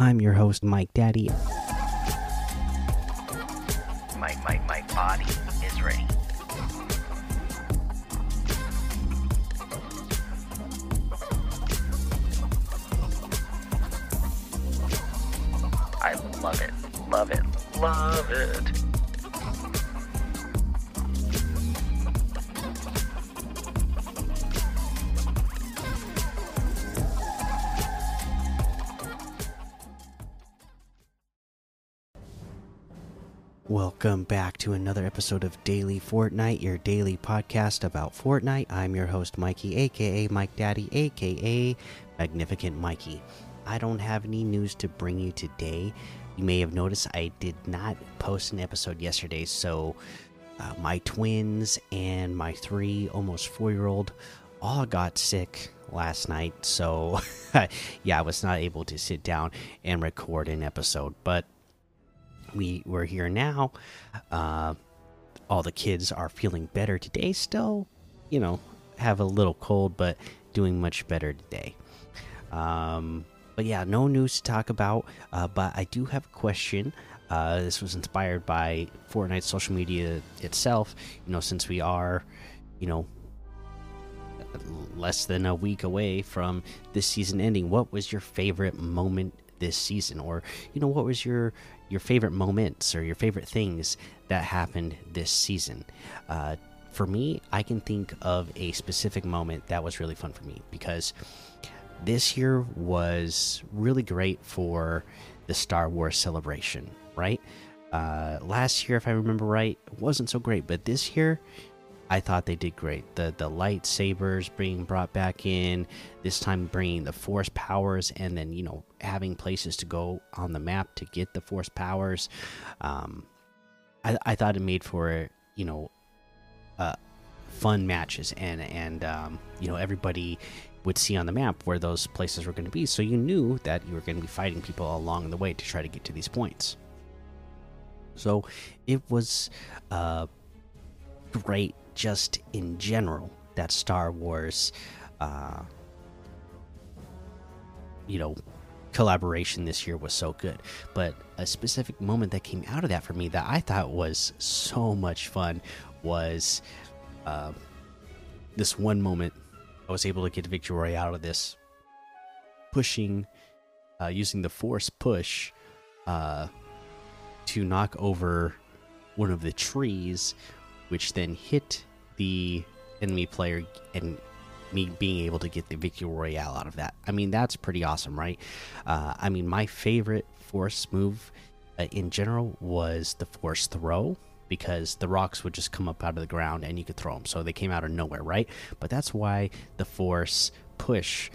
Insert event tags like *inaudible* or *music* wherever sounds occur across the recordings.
I'm your host, Mike Daddy. My, my, my body is ready. I love it, love it, love it. Welcome back to another episode of Daily Fortnite, your daily podcast about Fortnite. I'm your host, Mikey, aka Mike Daddy, aka Magnificent Mikey. I don't have any news to bring you today. You may have noticed I did not post an episode yesterday, so uh, my twins and my three, almost four year old, all got sick last night. So, *laughs* yeah, I was not able to sit down and record an episode, but we we're here now. Uh, all the kids are feeling better today. Still, you know, have a little cold, but doing much better today. Um, but yeah, no news to talk about. Uh, but I do have a question. Uh, this was inspired by Fortnite social media itself. You know, since we are, you know, less than a week away from this season ending, what was your favorite moment this season? Or you know what was your your favorite moments or your favorite things that happened this season? Uh, for me i can think of a specific moment that was really fun for me because this year was really great for the star wars celebration right? Uh, last year if i remember right wasn't so great but this year I thought they did great. The the lightsabers being brought back in this time, bringing the force powers, and then you know having places to go on the map to get the force powers. Um, I I thought it made for you know, uh, fun matches, and and um, you know everybody would see on the map where those places were going to be, so you knew that you were going to be fighting people along the way to try to get to these points. So it was uh, great just in general that Star Wars, uh, you know, collaboration this year was so good. But a specific moment that came out of that for me that I thought was so much fun was uh, this one moment I was able to get royale out of this pushing, uh, using the force push uh, to knock over one of the trees which then hit the enemy player and me being able to get the victory royale out of that. I mean, that's pretty awesome, right? Uh, I mean, my favorite force move uh, in general was the force throw because the rocks would just come up out of the ground and you could throw them. So they came out of nowhere, right? But that's why the force push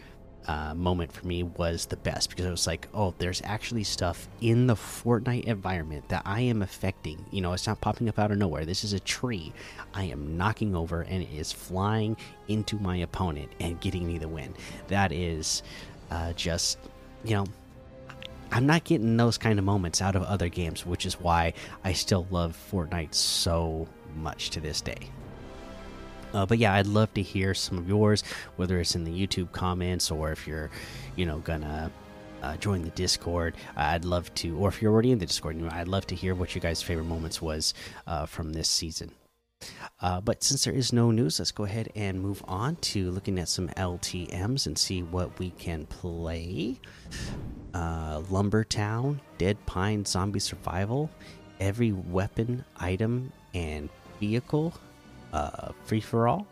uh, moment for me was the best because it was like, oh, there's actually stuff in the Fortnite environment that I am affecting. You know, it's not popping up out of nowhere. This is a tree I am knocking over and it is flying into my opponent and getting me the win. That is uh, just, you know, I'm not getting those kind of moments out of other games, which is why I still love Fortnite so much to this day. Uh, but yeah, I'd love to hear some of yours, whether it's in the YouTube comments or if you're, you know, gonna uh, join the Discord. I'd love to, or if you're already in the Discord, I'd love to hear what you guys' favorite moments was uh, from this season. Uh, but since there is no news, let's go ahead and move on to looking at some LTMs and see what we can play. Uh, Lumbertown, Dead Pine Zombie Survival, every weapon, item, and vehicle uh, free for all,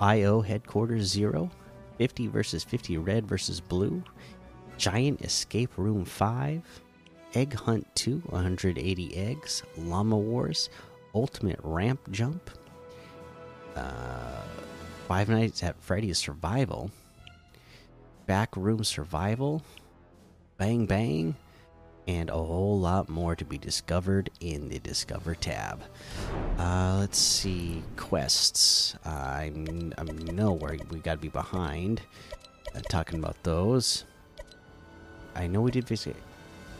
IO headquarters zero, 50 versus 50 red versus blue, giant escape room 5, egg hunt 2, 180 eggs, llama wars, ultimate ramp jump, uh, Five Nights at Freddy's survival, back room survival, bang bang, and a whole lot more to be discovered in the Discover tab. Uh, let's see quests. Uh, I I know where we got to be behind. Uh, talking about those. I know we did visit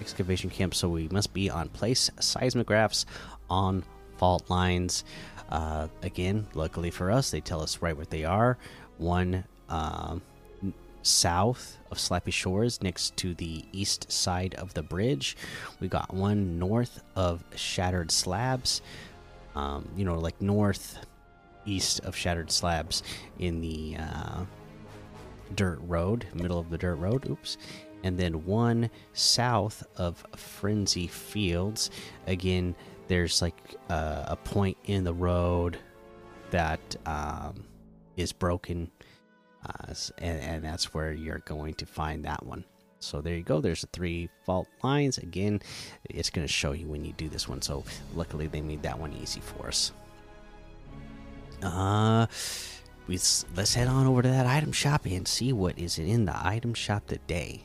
excavation camp, so we must be on place seismographs on fault lines. Uh, again, luckily for us, they tell us right where they are. One um, south of Slappy Shores, next to the east side of the bridge. We got one north of Shattered Slabs, um, you know, like north east of Shattered Slabs in the uh, dirt road, middle of the dirt road. Oops. And then one south of Frenzy Fields. Again, there's like uh, a point in the road that um, is broken, uh, and, and that's where you're going to find that one. So there you go. There's the three fault lines. Again, it's going to show you when you do this one. So luckily they made that one easy for us. Uh, we let's head on over to that item shop and see what is in the item shop today.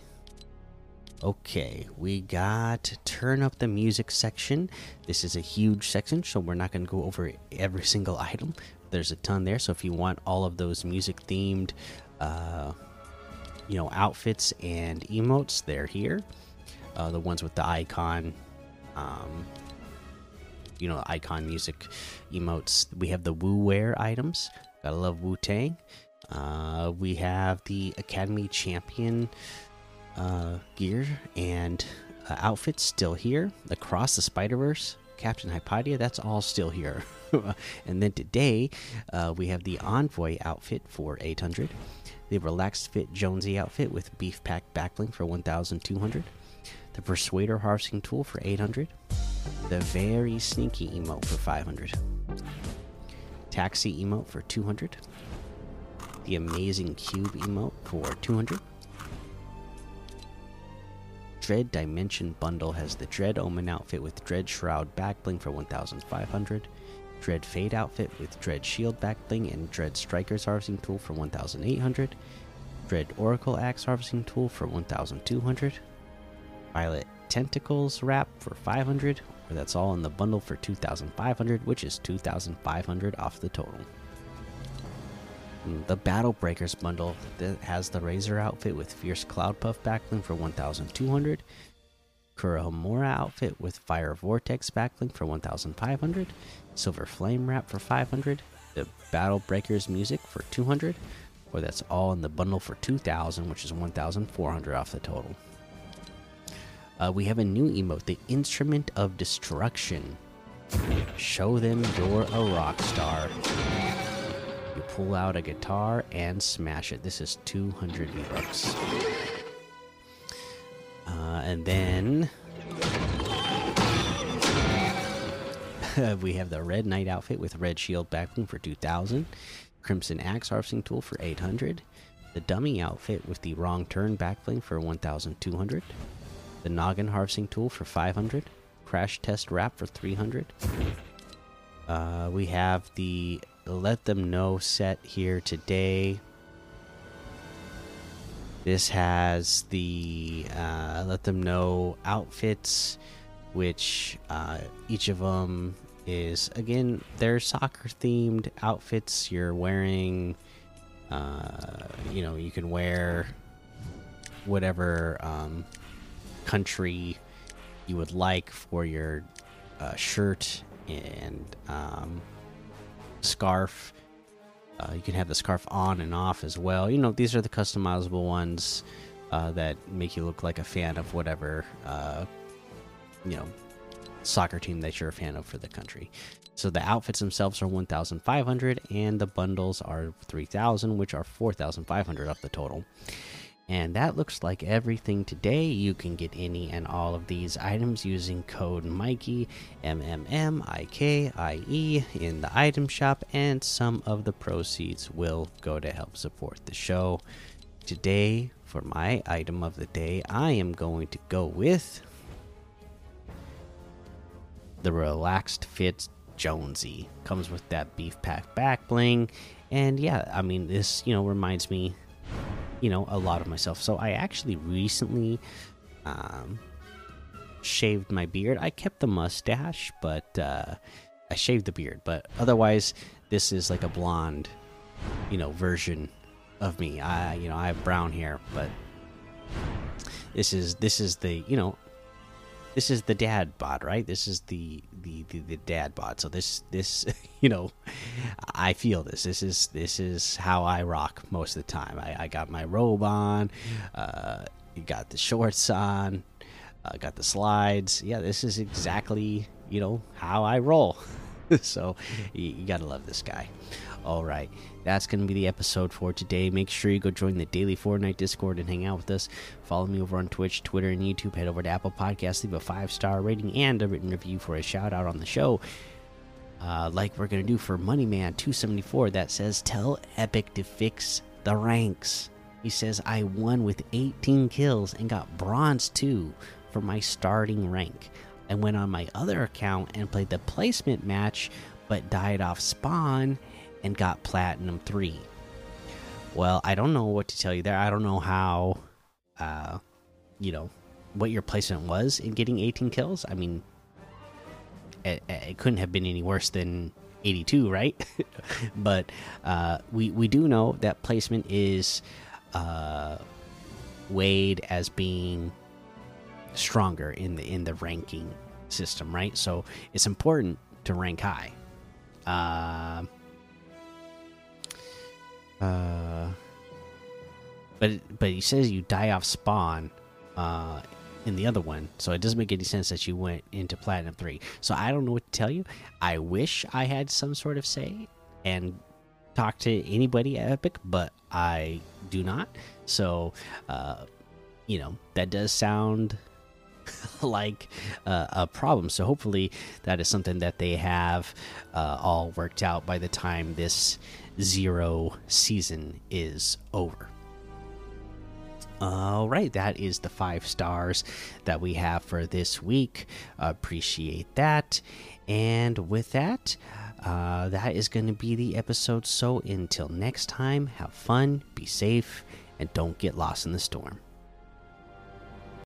Okay, we got turn up the music section. This is a huge section, so we're not going to go over every single *laughs* item. There's a ton there, so if you want all of those music themed, uh, you know, outfits and emotes, they're here. Uh, the ones with the icon, um, you know, icon music emotes. We have the Wu Wear items. Gotta love Wu Tang. Uh, we have the Academy Champion uh, gear and uh, outfits still here. Across the Spider Verse, Captain Hypatia, that's all still here. *laughs* and then today, uh, we have the Envoy outfit for 800, the Relaxed Fit Jonesy outfit with Beef Pack Backbling for 1200, the Persuader Harvesting Tool for 800, the Very Sneaky emote for 500, Taxi emote for 200, the Amazing Cube emote for 200 Dread Dimension Bundle has the Dread Omen outfit with Dread Shroud backbling for 1500, Dread Fade outfit with Dread Shield backbling and Dread Striker's harvesting tool for 1800, Dread Oracle Axe harvesting tool for 1200, Violet Tentacles wrap for 500, or that's all in the bundle for 2500, which is 2500 off the total. The Battle Breakers bundle that has the Razor outfit with Fierce Cloud Puff backbling for 1200, Kurohomura outfit with Fire Vortex backbling for 1500, Silver Flame wrap for 500, the Battle Breakers music for 200, or that's all in the bundle for 2000, which is 1400 off the total. Uh, we have a new emote, the Instrument of Destruction. Show them you're a rock star. You pull out a guitar and smash it. This is 200 V bucks. Uh, and then *laughs* we have the Red Knight outfit with Red Shield backbling for 2000, Crimson Axe harvesting tool for 800, the Dummy outfit with the Wrong Turn backbling for 1200, the Noggin harvesting tool for 500, Crash Test wrap for 300. Uh, we have the let them know set here today. This has the uh, let them know outfits, which uh, each of them is again they're soccer themed outfits. You're wearing, uh, you know, you can wear whatever um, country you would like for your uh, shirt and um, scarf. Uh, you can have the scarf on and off as well. You know, these are the customizable ones uh, that make you look like a fan of whatever, uh, you know, soccer team that you're a fan of for the country. So the outfits themselves are 1,500 and the bundles are 3,000, which are 4,500 off the total. And that looks like everything today. You can get any and all of these items using code Mikey, M M M I K I E, in the item shop, and some of the proceeds will go to help support the show. Today, for my item of the day, I am going to go with the Relaxed Fit Jonesy. Comes with that beef pack back bling. And yeah, I mean, this, you know, reminds me you know a lot of myself. So i actually recently um shaved my beard. I kept the mustache but uh i shaved the beard but otherwise this is like a blonde you know version of me. I you know i have brown hair but this is this is the you know this is the dad bod, right? This is the the the, the dad bod. So this this *laughs* you know, I feel this. This is this is how I rock most of the time. I, I got my robe on, uh, you got the shorts on, uh, got the slides. Yeah, this is exactly you know how I roll. *laughs* *laughs* so you, you gotta love this guy. All right, that's to be the episode for today. Make sure you go join the daily Fortnite Discord and hang out with us. Follow me over on Twitch, Twitter, and YouTube. Head over to Apple Podcasts, leave a five star rating and a written review for a shout out on the show. Uh, like we're to do for Money Man 274 that says, Tell Epic to fix the ranks. He says, I won with 18 kills and got bronze 2 for my starting rank. I went on my other account and played the placement match, but died off spawn and got platinum 3 well i don't know what to tell you there. I don't know how uh you know what your placement was in getting 18 kills. I mean it, it couldn't have been any worse than 82 right? *laughs* But uh we we do know that placement is uh weighed as being stronger in the in the ranking system right so it's important to rank high uh uh, but but he says you die off spawn, uh, in the other one, so it doesn't make any sense that you went into platinum three. So I don't know what to tell you. I wish I had some sort of say and talk to anybody at Epic, but I do not. So, uh, you know that does sound *laughs* like uh, a problem. So hopefully that is something that they have uh, all worked out by the time this zero season is over. All right, that is the five stars that we have for this week. Appreciate that. And with that, uh, that is going to be the episode. So until next time, have fun, be safe, and don't get lost in the storm.